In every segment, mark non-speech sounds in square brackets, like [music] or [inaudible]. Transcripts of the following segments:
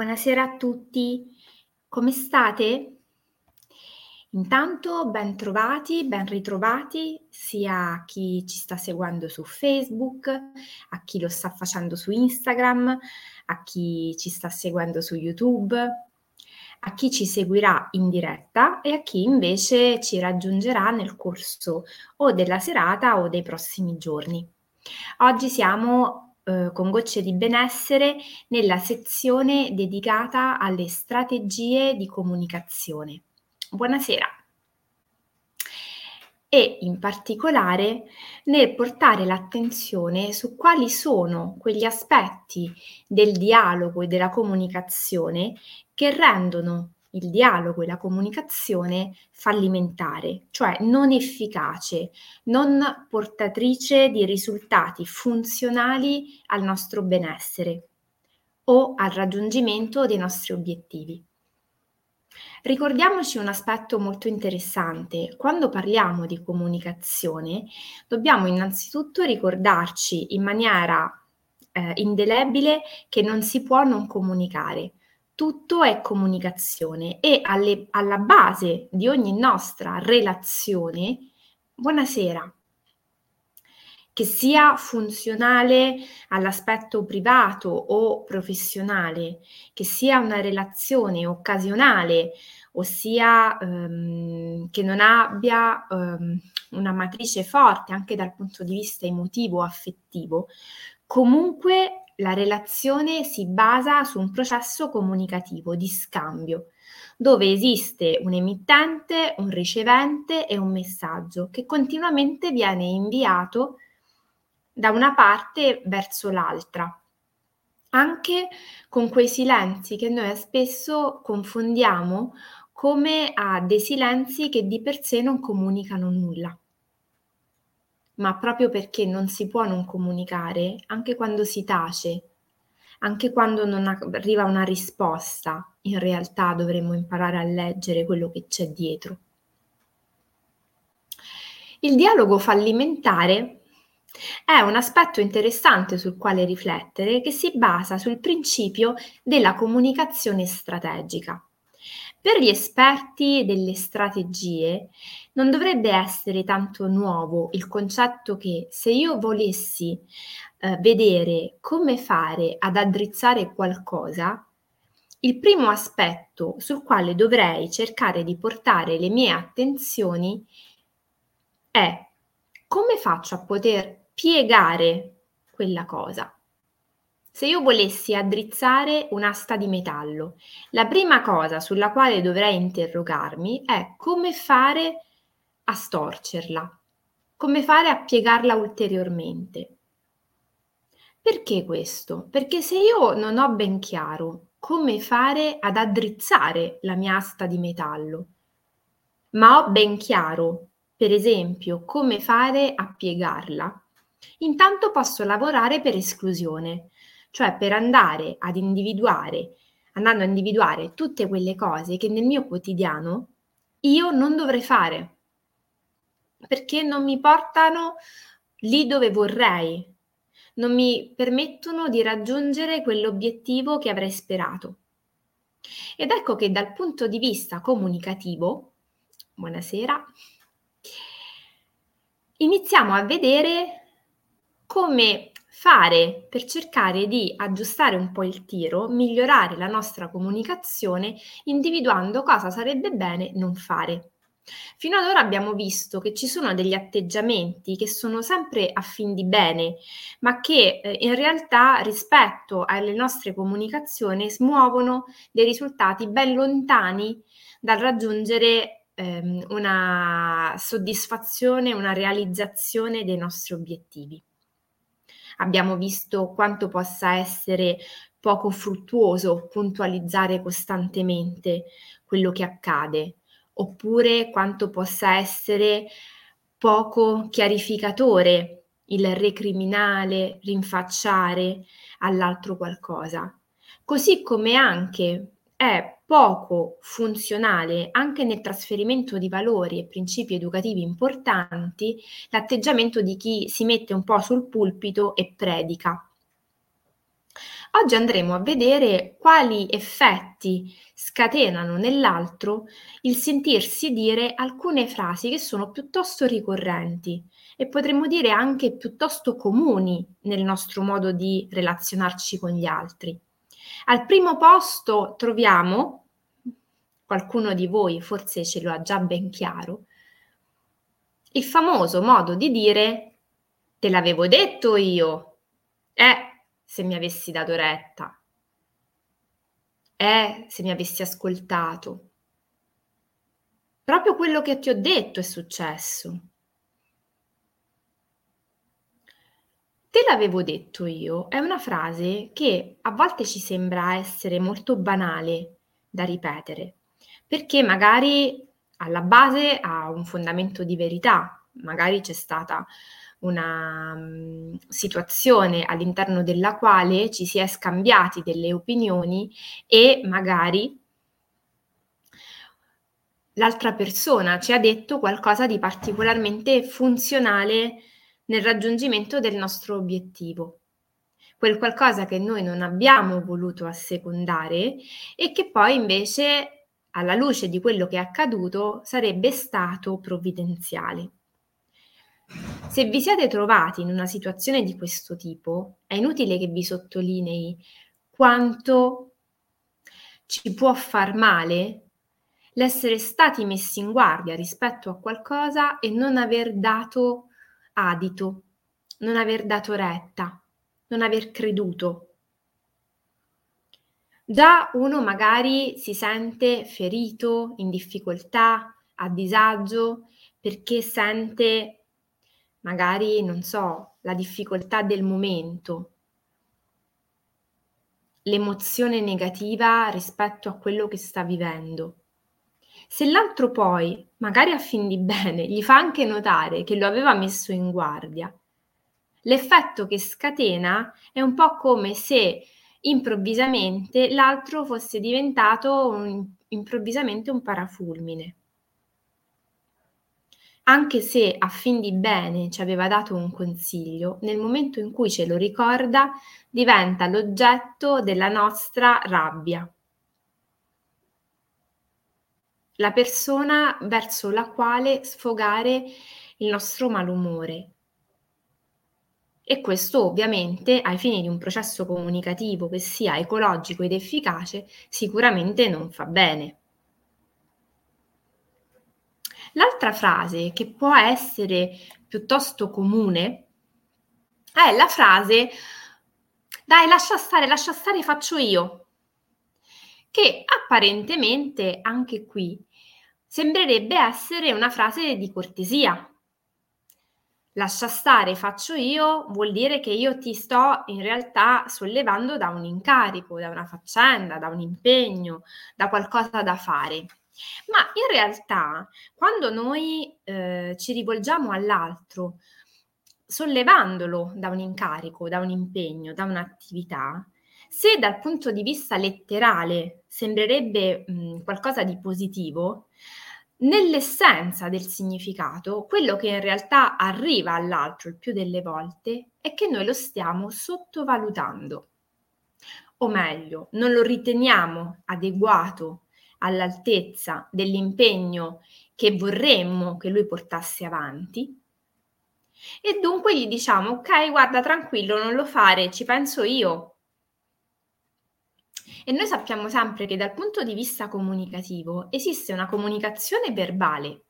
Buonasera a tutti, come state? Intanto ben trovati, ben ritrovati sia a chi ci sta seguendo su Facebook, a chi lo sta facendo su Instagram, a chi ci sta seguendo su YouTube, a chi ci seguirà in diretta e a chi invece ci raggiungerà nel corso o della serata o dei prossimi giorni. Oggi siamo eh, con Gocce di Benessere nella sezione dedicata alle strategie di comunicazione. Buonasera. E in particolare nel portare l'attenzione su quali sono quegli aspetti del dialogo e della comunicazione che rendono il dialogo e la comunicazione fallimentare, cioè non efficace, non portatrice di risultati funzionali al nostro benessere o al raggiungimento dei nostri obiettivi. Ricordiamoci un aspetto molto interessante. Quando parliamo di comunicazione, dobbiamo innanzitutto ricordarci in maniera eh, indelebile che non si può non comunicare tutto è comunicazione e alle, alla base di ogni nostra relazione, buonasera, che sia funzionale all'aspetto privato o professionale, che sia una relazione occasionale, ossia ehm, che non abbia ehm, una matrice forte anche dal punto di vista emotivo o affettivo, comunque la relazione si basa su un processo comunicativo di scambio, dove esiste un emittente, un ricevente e un messaggio che continuamente viene inviato da una parte verso l'altra, anche con quei silenzi che noi spesso confondiamo come a dei silenzi che di per sé non comunicano nulla ma proprio perché non si può non comunicare, anche quando si tace, anche quando non arriva una risposta, in realtà dovremmo imparare a leggere quello che c'è dietro. Il dialogo fallimentare è un aspetto interessante sul quale riflettere che si basa sul principio della comunicazione strategica. Per gli esperti delle strategie non dovrebbe essere tanto nuovo il concetto che se io volessi eh, vedere come fare ad addrizzare qualcosa, il primo aspetto sul quale dovrei cercare di portare le mie attenzioni è come faccio a poter piegare quella cosa. Se io volessi addrizzare un'asta di metallo, la prima cosa sulla quale dovrei interrogarmi è come fare a storcerla, come fare a piegarla ulteriormente. Perché questo? Perché se io non ho ben chiaro come fare ad addrizzare la mia asta di metallo, ma ho ben chiaro, per esempio, come fare a piegarla, intanto posso lavorare per esclusione, cioè per andare ad individuare, andando a individuare tutte quelle cose che nel mio quotidiano io non dovrei fare, perché non mi portano lì dove vorrei, non mi permettono di raggiungere quell'obiettivo che avrei sperato. Ed ecco che dal punto di vista comunicativo, buonasera, iniziamo a vedere come fare per cercare di aggiustare un po' il tiro, migliorare la nostra comunicazione, individuando cosa sarebbe bene non fare. Fino ad ora abbiamo visto che ci sono degli atteggiamenti che sono sempre a fin di bene, ma che eh, in realtà rispetto alle nostre comunicazioni smuovono dei risultati ben lontani dal raggiungere ehm, una soddisfazione, una realizzazione dei nostri obiettivi. Abbiamo visto quanto possa essere poco fruttuoso puntualizzare costantemente quello che accade, oppure quanto possa essere poco chiarificatore il recriminale, rinfacciare all'altro qualcosa. Così come anche è poco funzionale anche nel trasferimento di valori e principi educativi importanti l'atteggiamento di chi si mette un po' sul pulpito e predica. Oggi andremo a vedere quali effetti scatenano nell'altro il sentirsi dire alcune frasi che sono piuttosto ricorrenti e potremmo dire anche piuttosto comuni nel nostro modo di relazionarci con gli altri. Al primo posto troviamo, qualcuno di voi forse ce lo ha già ben chiaro, il famoso modo di dire te l'avevo detto io, eh, se mi avessi dato retta. Eh, se mi avessi ascoltato. Proprio quello che ti ho detto è successo. Te l'avevo detto io è una frase che a volte ci sembra essere molto banale da ripetere, perché magari alla base ha un fondamento di verità, magari c'è stata una um, situazione all'interno della quale ci si è scambiati delle opinioni e magari l'altra persona ci ha detto qualcosa di particolarmente funzionale nel raggiungimento del nostro obiettivo. Quel qualcosa che noi non abbiamo voluto assecondare e che poi invece, alla luce di quello che è accaduto, sarebbe stato provvidenziale. Se vi siete trovati in una situazione di questo tipo, è inutile che vi sottolinei quanto ci può far male l'essere stati messi in guardia rispetto a qualcosa e non aver dato adito, non aver dato retta, non aver creduto. Già uno magari si sente ferito, in difficoltà, a disagio, perché sente magari, non so, la difficoltà del momento, l'emozione negativa rispetto a quello che sta vivendo. Se l'altro poi, magari a fin di bene, gli fa anche notare che lo aveva messo in guardia, l'effetto che scatena è un po' come se improvvisamente l'altro fosse diventato un, improvvisamente un parafulmine anche se a fin di bene ci aveva dato un consiglio, nel momento in cui ce lo ricorda diventa l'oggetto della nostra rabbia. La persona verso la quale sfogare il nostro malumore. E questo ovviamente ai fini di un processo comunicativo che sia ecologico ed efficace sicuramente non fa bene. L'altra frase che può essere piuttosto comune è la frase dai, lascia stare, lascia stare, faccio io. Che apparentemente anche qui sembrerebbe essere una frase di cortesia. Lascia stare, faccio io, vuol dire che io ti sto in realtà sollevando da un incarico, da una faccenda, da un impegno, da qualcosa da fare. Ma in realtà, quando noi eh, ci rivolgiamo all'altro, sollevandolo da un incarico, da un impegno, da un'attività, se dal punto di vista letterale sembrerebbe mh, qualcosa di positivo, nell'essenza del significato, quello che in realtà arriva all'altro il più delle volte è che noi lo stiamo sottovalutando. O meglio, non lo riteniamo adeguato all'altezza dell'impegno che vorremmo che lui portasse avanti. E dunque gli diciamo, ok, guarda, tranquillo, non lo fare, ci penso io. E noi sappiamo sempre che dal punto di vista comunicativo esiste una comunicazione verbale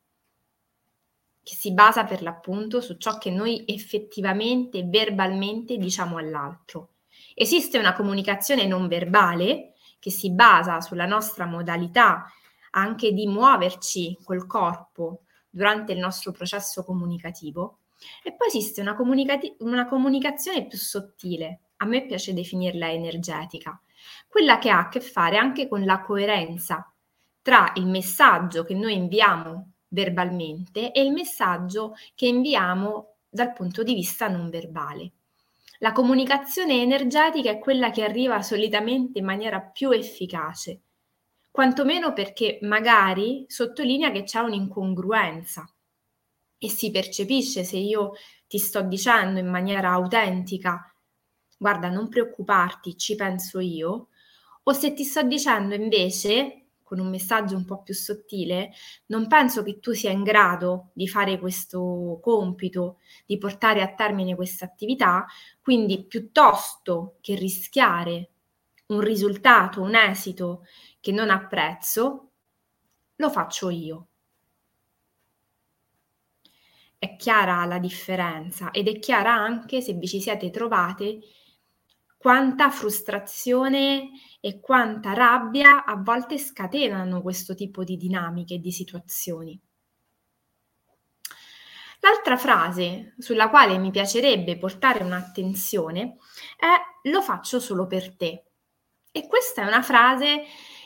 che si basa per l'appunto su ciò che noi effettivamente, verbalmente diciamo all'altro. Esiste una comunicazione non verbale che si basa sulla nostra modalità anche di muoverci col corpo durante il nostro processo comunicativo. E poi esiste una, comunicati- una comunicazione più sottile, a me piace definirla energetica, quella che ha a che fare anche con la coerenza tra il messaggio che noi inviamo verbalmente e il messaggio che inviamo dal punto di vista non verbale. La comunicazione energetica è quella che arriva solitamente in maniera più efficace, quantomeno perché magari sottolinea che c'è un'incongruenza e si percepisce se io ti sto dicendo in maniera autentica guarda, non preoccuparti, ci penso io, o se ti sto dicendo invece, con un messaggio un po' più sottile, non penso che tu sia in grado di fare questo compito, di portare a termine questa attività, quindi piuttosto che rischiare un risultato, un esito che non apprezzo, lo faccio io. È chiara la differenza ed è chiara anche se vi ci siete trovate quanta frustrazione e quanta rabbia a volte scatenano questo tipo di dinamiche e di situazioni. L'altra frase sulla quale mi piacerebbe portare un'attenzione è lo faccio solo per te. E questa è una frase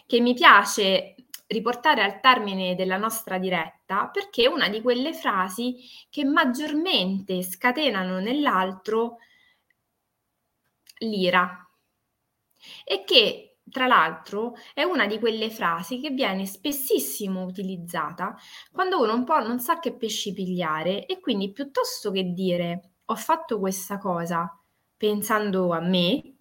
che mi piace riportare al termine della nostra diretta perché è una di quelle frasi che maggiormente scatenano nell'altro l'ira. E che tra l'altro è una di quelle frasi che viene spessissimo utilizzata quando uno un po' non sa che pesci pigliare e quindi piuttosto che dire ho fatto questa cosa pensando a me,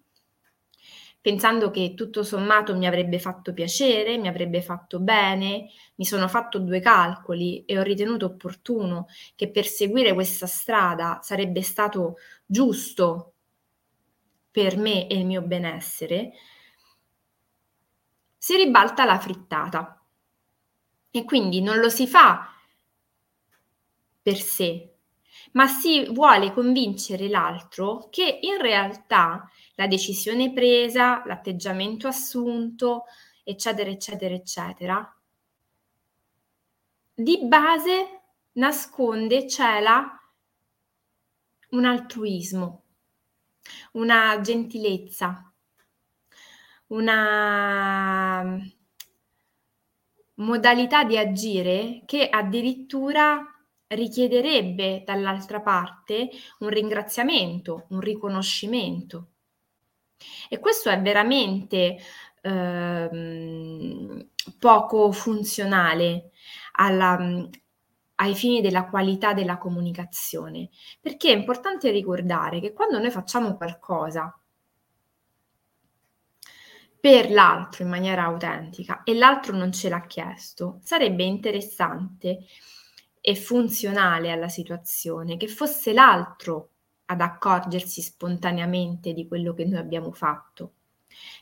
pensando che tutto sommato mi avrebbe fatto piacere, mi avrebbe fatto bene, mi sono fatto due calcoli e ho ritenuto opportuno che per seguire questa strada sarebbe stato giusto per me e il mio benessere, si ribalta la frittata. E quindi non lo si fa per sé, ma si vuole convincere l'altro che in realtà la decisione presa, l'atteggiamento assunto, eccetera, eccetera, eccetera, di base nasconde, cela un altruismo una gentilezza, una modalità di agire che addirittura richiederebbe dall'altra parte un ringraziamento, un riconoscimento. E questo è veramente ehm, poco funzionale alla, ai fini della qualità della comunicazione, perché è importante ricordare che quando noi facciamo qualcosa per l'altro in maniera autentica e l'altro non ce l'ha chiesto, sarebbe interessante e funzionale alla situazione che fosse l'altro ad accorgersi spontaneamente di quello che noi abbiamo fatto.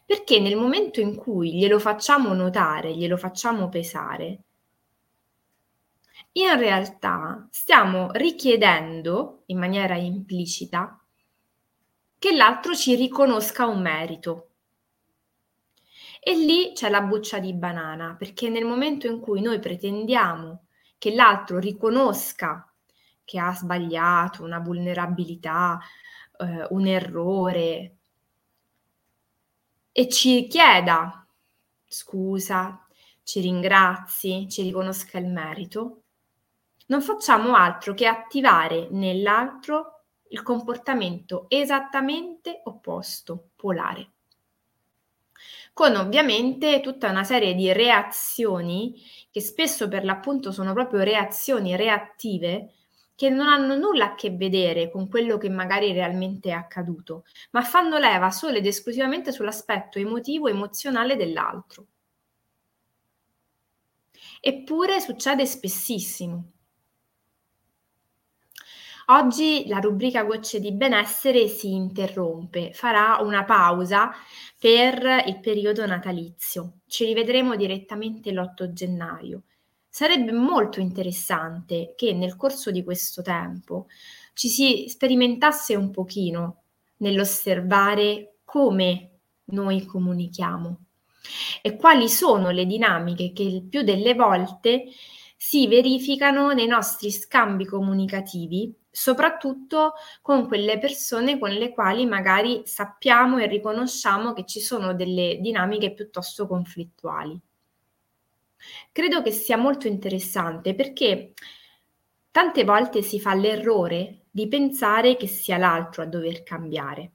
Perché nel momento in cui glielo facciamo notare, glielo facciamo pesare, in realtà stiamo richiedendo in maniera implicita che l'altro ci riconosca un merito. E lì c'è la buccia di banana, perché nel momento in cui noi pretendiamo che l'altro riconosca che ha sbagliato, una vulnerabilità, eh, un errore, e ci chieda scusa, ci ringrazi, ci riconosca il merito, non facciamo altro che attivare nell'altro il comportamento esattamente opposto, polare. Con ovviamente tutta una serie di reazioni che spesso per l'appunto sono proprio reazioni reattive che non hanno nulla a che vedere con quello che magari realmente è accaduto, ma fanno leva solo ed esclusivamente sull'aspetto emotivo emozionale dell'altro. Eppure succede spessissimo. Oggi la rubrica Gocce di benessere si interrompe, farà una pausa per il periodo natalizio. Ci rivedremo direttamente l'8 gennaio. Sarebbe molto interessante che nel corso di questo tempo ci si sperimentasse un pochino nell'osservare come noi comunichiamo e quali sono le dinamiche che il più delle volte si verificano nei nostri scambi comunicativi soprattutto con quelle persone con le quali magari sappiamo e riconosciamo che ci sono delle dinamiche piuttosto conflittuali. Credo che sia molto interessante perché tante volte si fa l'errore di pensare che sia l'altro a dover cambiare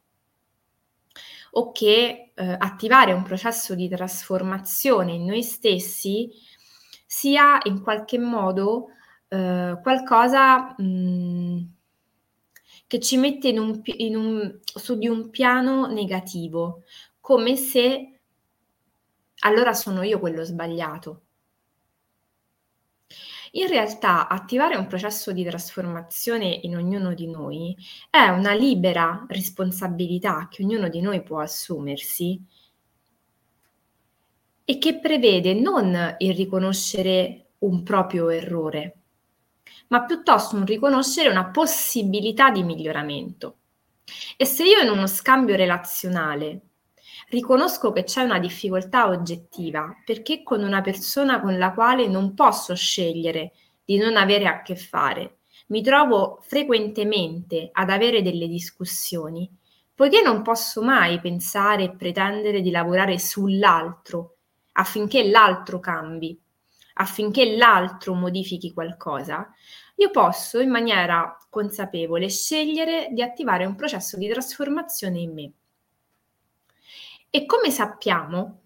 o che eh, attivare un processo di trasformazione in noi stessi sia in qualche modo eh, qualcosa mh, mm, che ci mette in un, in un, su di un piano negativo, come se allora sono io quello sbagliato. In realtà attivare un processo di trasformazione in ognuno di noi è una libera responsabilità che ognuno di noi può assumersi e che prevede non il riconoscere un proprio errore, ma piuttosto un riconoscere una possibilità di miglioramento. E se io in uno scambio relazionale riconosco che c'è una difficoltà oggettiva, perché con una persona con la quale non posso scegliere di non avere a che fare, mi trovo frequentemente ad avere delle discussioni, poiché non posso mai pensare e pretendere di lavorare sull'altro affinché l'altro cambi, affinché l'altro modifichi qualcosa, io posso in maniera consapevole scegliere di attivare un processo di trasformazione in me. E come sappiamo,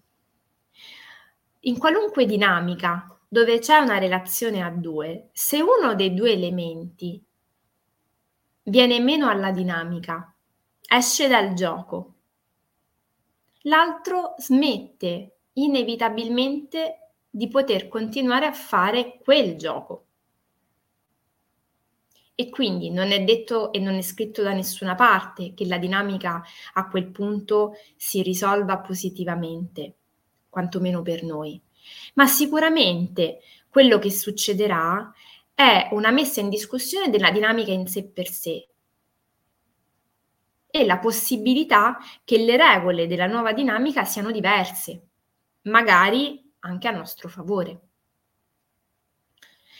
in qualunque dinamica dove c'è una relazione a due, se uno dei due elementi viene meno alla dinamica, esce dal gioco, l'altro smette inevitabilmente di poter continuare a fare quel gioco. E quindi non è detto e non è scritto da nessuna parte che la dinamica a quel punto si risolva positivamente, quantomeno per noi. Ma sicuramente quello che succederà è una messa in discussione della dinamica in sé per sé e la possibilità che le regole della nuova dinamica siano diverse, magari anche a nostro favore.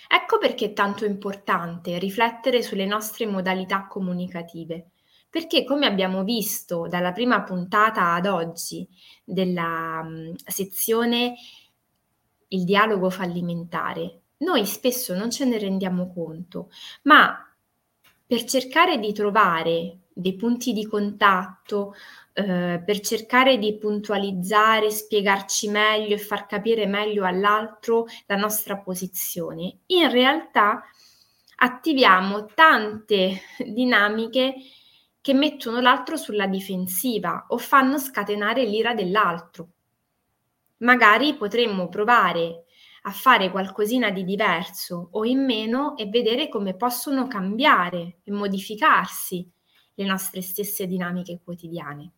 Ecco perché è tanto importante riflettere sulle nostre modalità comunicative, perché come abbiamo visto dalla prima puntata ad oggi della um, sezione Il dialogo fallimentare, noi spesso non ce ne rendiamo conto, ma per cercare di trovare dei punti di contatto, eh, per cercare di puntualizzare, spiegarci meglio e far capire meglio all'altro la nostra posizione. In realtà attiviamo tante [laughs] dinamiche che mettono l'altro sulla difensiva o fanno scatenare l'ira dell'altro. Magari potremmo provare a fare qualcosina di diverso o in meno e vedere come possono cambiare e modificarsi le nostre stesse dinamiche quotidiane.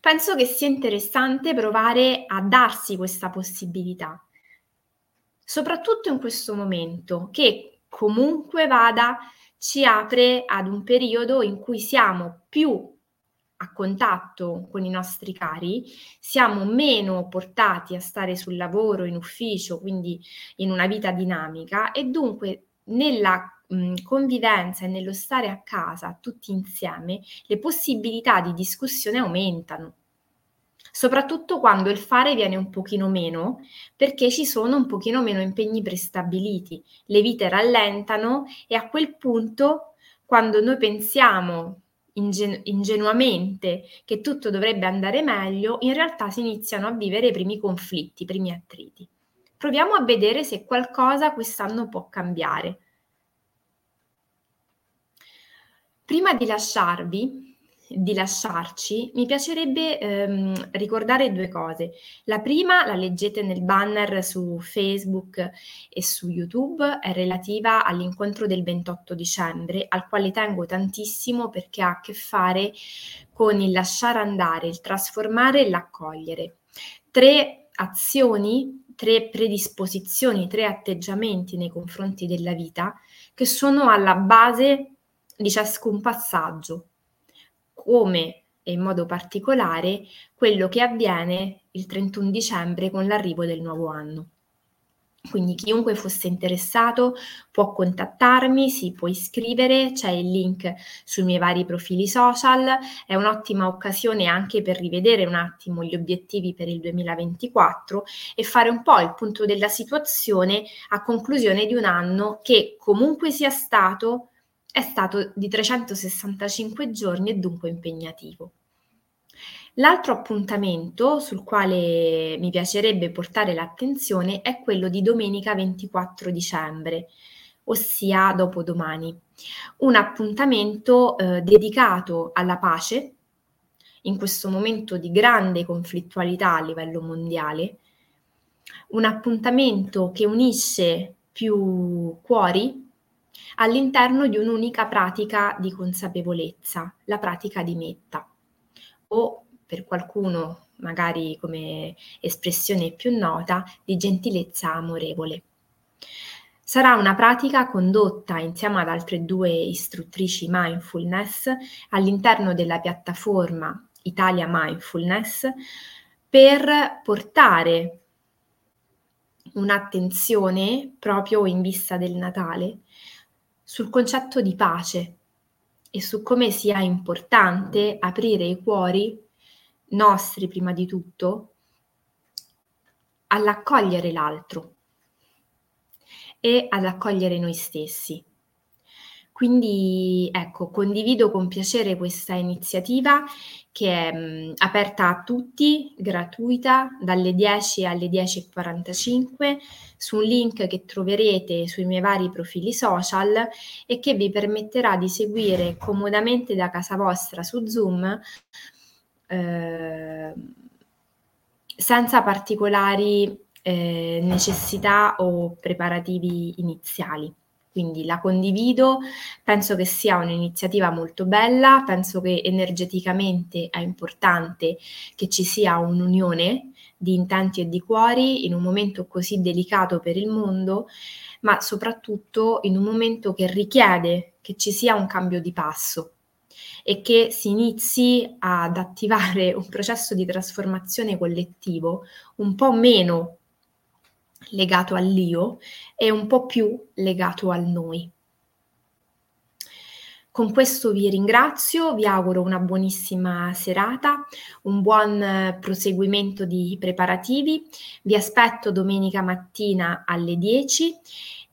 Penso che sia interessante provare a darsi questa possibilità, soprattutto in questo momento che comunque vada ci apre ad un periodo in cui siamo più a contatto con i nostri cari, siamo meno portati a stare sul lavoro, in ufficio, quindi in una vita dinamica e dunque nella convivenza e nello stare a casa tutti insieme, le possibilità di discussione aumentano. Soprattutto quando il fare viene un pochino meno, perché ci sono un pochino meno impegni prestabiliti, le vite rallentano e a quel punto, quando noi pensiamo ingenu- ingenuamente che tutto dovrebbe andare meglio, in realtà si iniziano a vivere i primi conflitti, i primi attriti. Proviamo a vedere se qualcosa quest'anno può cambiare. Prima di lasciarvi, di lasciarci, mi piacerebbe ehm, ricordare due cose. La prima, la leggete nel banner su Facebook e su YouTube, è relativa all'incontro del 28 dicembre, al quale tengo tantissimo perché ha a che fare con il lasciare andare, il trasformare e l'accogliere. Tre azioni, tre predisposizioni, tre atteggiamenti nei confronti della vita che sono alla base di ciascun passaggio, come e in modo particolare quello che avviene il 31 dicembre con l'arrivo del nuovo anno. Quindi chiunque fosse interessato può contattarmi, si può iscrivere, c'è il link sui miei vari profili social, è un'ottima occasione anche per rivedere un attimo gli obiettivi per il 2024 e fare un po' il punto della situazione a conclusione di un anno che comunque sia stato è stato di 365 giorni e dunque impegnativo. L'altro appuntamento sul quale mi piacerebbe portare l'attenzione è quello di domenica 24 dicembre, ossia dopodomani. Un appuntamento eh, dedicato alla pace in questo momento di grande conflittualità a livello mondiale, un appuntamento che unisce più cuori all'interno di un'unica pratica di consapevolezza, la pratica di metta, o per qualcuno, magari come espressione più nota, di gentilezza amorevole. Sarà una pratica condotta insieme ad altre due istruttrici mindfulness all'interno della piattaforma Italia Mindfulness per portare un'attenzione proprio in vista del Natale sul concetto di pace e su come sia importante aprire i cuori nostri prima di tutto all'accogliere l'altro e ad accogliere noi stessi. Quindi ecco, condivido con piacere questa iniziativa che è mh, aperta a tutti, gratuita, dalle 10 alle 10.45, su un link che troverete sui miei vari profili social e che vi permetterà di seguire comodamente da casa vostra su Zoom eh, senza particolari eh, necessità o preparativi iniziali. Quindi la condivido, penso che sia un'iniziativa molto bella, penso che energeticamente è importante che ci sia un'unione di intenti e di cuori in un momento così delicato per il mondo, ma soprattutto in un momento che richiede che ci sia un cambio di passo e che si inizi ad attivare un processo di trasformazione collettivo un po' meno legato all'io e un po' più legato al noi. Con questo vi ringrazio, vi auguro una buonissima serata, un buon proseguimento di preparativi. Vi aspetto domenica mattina alle 10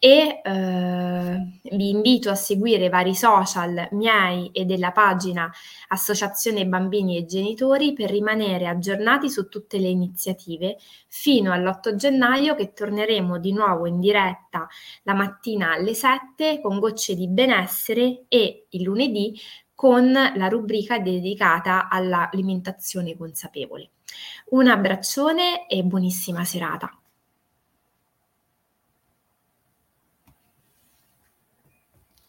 e eh, vi invito a seguire i vari social miei e della pagina Associazione Bambini e Genitori per rimanere aggiornati su tutte le iniziative fino all'8 gennaio che torneremo di nuovo in diretta la mattina alle 7 con gocce di benessere e il lunedì con la rubrica dedicata all'alimentazione consapevole. Un abbraccione e buonissima serata.